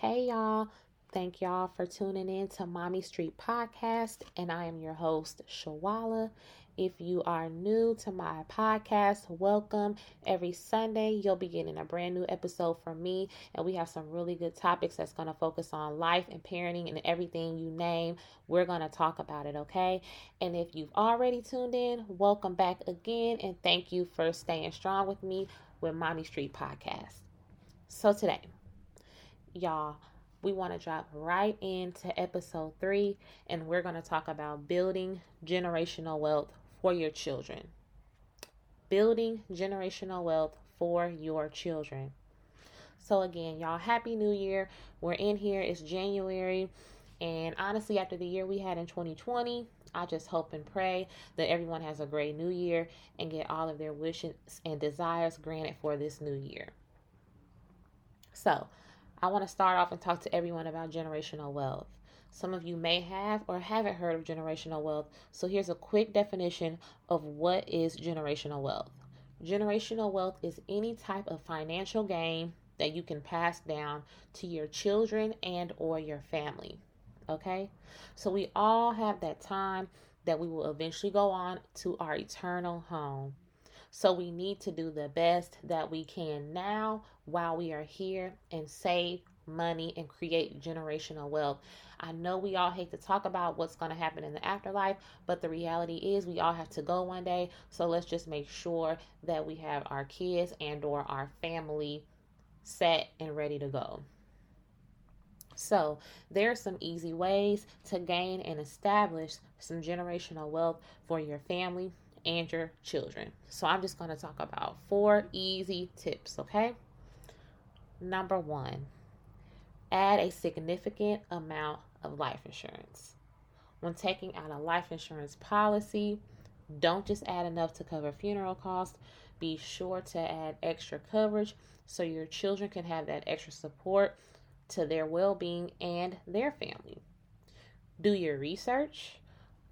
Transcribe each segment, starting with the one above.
Hey, y'all. Thank y'all for tuning in to Mommy Street Podcast, and I am your host, Shawala. If you are new to my podcast, welcome. Every Sunday, you'll be getting a brand new episode from me, and we have some really good topics that's going to focus on life and parenting and everything you name. We're going to talk about it, okay? And if you've already tuned in, welcome back again, and thank you for staying strong with me with Mommy Street Podcast. So, today, y'all, we want to drop right into episode three, and we're going to talk about building generational wealth for your children. Building generational wealth for your children. So, again, y'all, Happy New Year. We're in here, it's January. And honestly, after the year we had in 2020, I just hope and pray that everyone has a great new year and get all of their wishes and desires granted for this new year. So, I want to start off and talk to everyone about generational wealth. Some of you may have or haven't heard of generational wealth, so here's a quick definition of what is generational wealth. Generational wealth is any type of financial gain that you can pass down to your children and or your family. Okay? So we all have that time that we will eventually go on to our eternal home. So we need to do the best that we can now while we are here and save money and create generational wealth. I know we all hate to talk about what's going to happen in the afterlife, but the reality is we all have to go one day. So let's just make sure that we have our kids and or our family set and ready to go. So, there are some easy ways to gain and establish some generational wealth for your family and your children. So, I'm just going to talk about four easy tips, okay? Number one, add a significant amount of life insurance. When taking out a life insurance policy, don't just add enough to cover funeral costs. Be sure to add extra coverage so your children can have that extra support to their well being and their family. Do your research,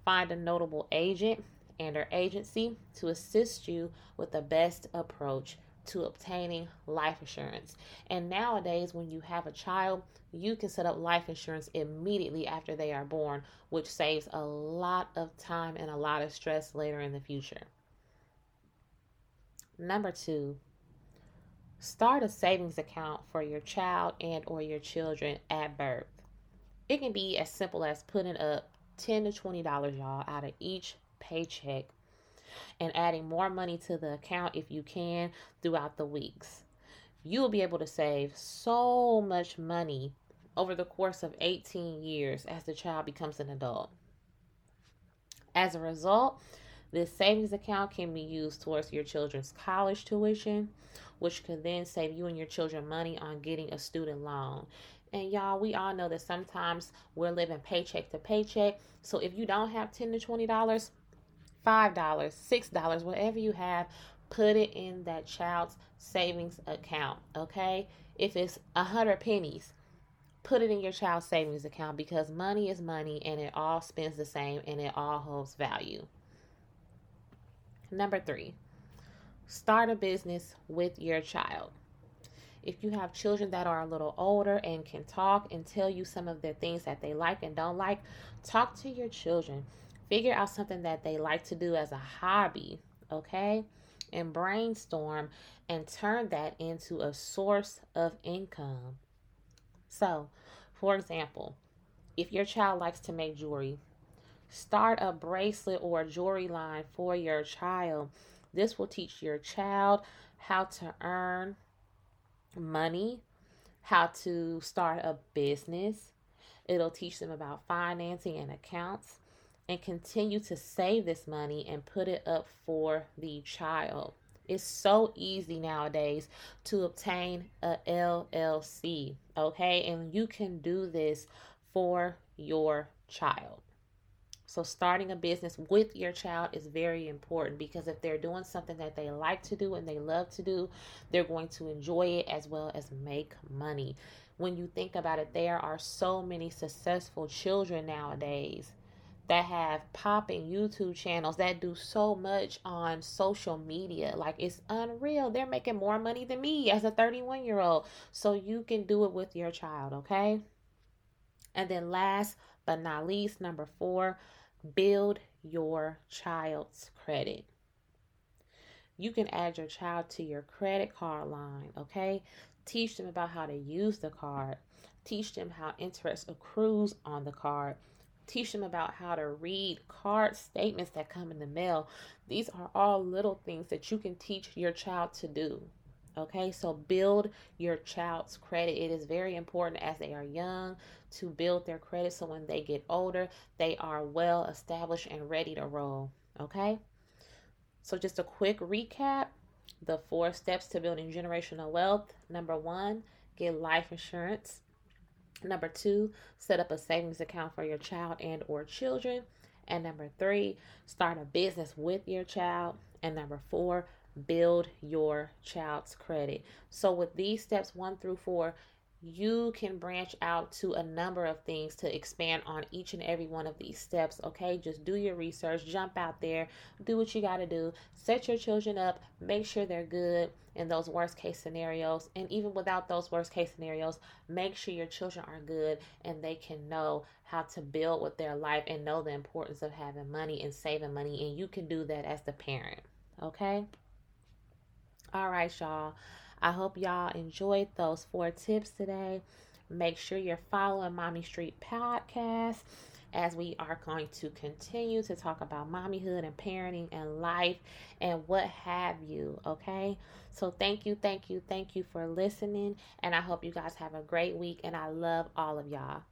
find a notable agent and or agency to assist you with the best approach to obtaining life insurance. And nowadays, when you have a child, you can set up life insurance immediately after they are born, which saves a lot of time and a lot of stress later in the future. Number 2, start a savings account for your child and or your children at birth. It can be as simple as putting up 10 to 20 dollars y'all out of each paycheck and adding more money to the account if you can throughout the weeks. You will be able to save so much money over the course of 18 years as the child becomes an adult. As a result, this savings account can be used towards your children's college tuition, which could then save you and your children money on getting a student loan. And y'all, we all know that sometimes we're living paycheck to paycheck. So if you don't have 10 to 20 dollars, $5, $6, whatever you have, put it in that child's savings account, okay? If it's a hundred pennies, put it in your child's savings account because money is money and it all spends the same and it all holds value. Number three, start a business with your child. If you have children that are a little older and can talk and tell you some of the things that they like and don't like, talk to your children. Figure out something that they like to do as a hobby, okay? And brainstorm and turn that into a source of income. So, for example, if your child likes to make jewelry, start a bracelet or a jewelry line for your child. This will teach your child how to earn money, how to start a business. It'll teach them about financing and accounts and continue to save this money and put it up for the child. It's so easy nowadays to obtain a LLC, okay? And you can do this for your child. So, starting a business with your child is very important because if they're doing something that they like to do and they love to do, they're going to enjoy it as well as make money. When you think about it, there are so many successful children nowadays that have popping YouTube channels that do so much on social media. Like it's unreal. They're making more money than me as a 31 year old. So you can do it with your child, okay? And then last but not least, number four, build your child's credit. You can add your child to your credit card line, okay? Teach them about how to use the card. Teach them how interest accrues on the card. Teach them about how to read card statements that come in the mail. These are all little things that you can teach your child to do. Okay, so build your child's credit. It is very important as they are young to build their credit so when they get older, they are well established and ready to roll. Okay, so just a quick recap the four steps to building generational wealth. Number one, get life insurance. Number two, set up a savings account for your child and or children. And number three, start a business with your child. And number four, build your child's credit. So with these steps one through four, you can branch out to a number of things to expand on each and every one of these steps. Okay, just do your research, jump out there, do what you got to do, set your children up, make sure they're good in those worst case scenarios. And even without those worst case scenarios, make sure your children are good and they can know how to build with their life and know the importance of having money and saving money. And you can do that as the parent. Okay, all right, y'all. I hope y'all enjoyed those four tips today. Make sure you're following Mommy Street Podcast as we are going to continue to talk about mommyhood and parenting and life and what have you. Okay. So thank you, thank you, thank you for listening. And I hope you guys have a great week. And I love all of y'all.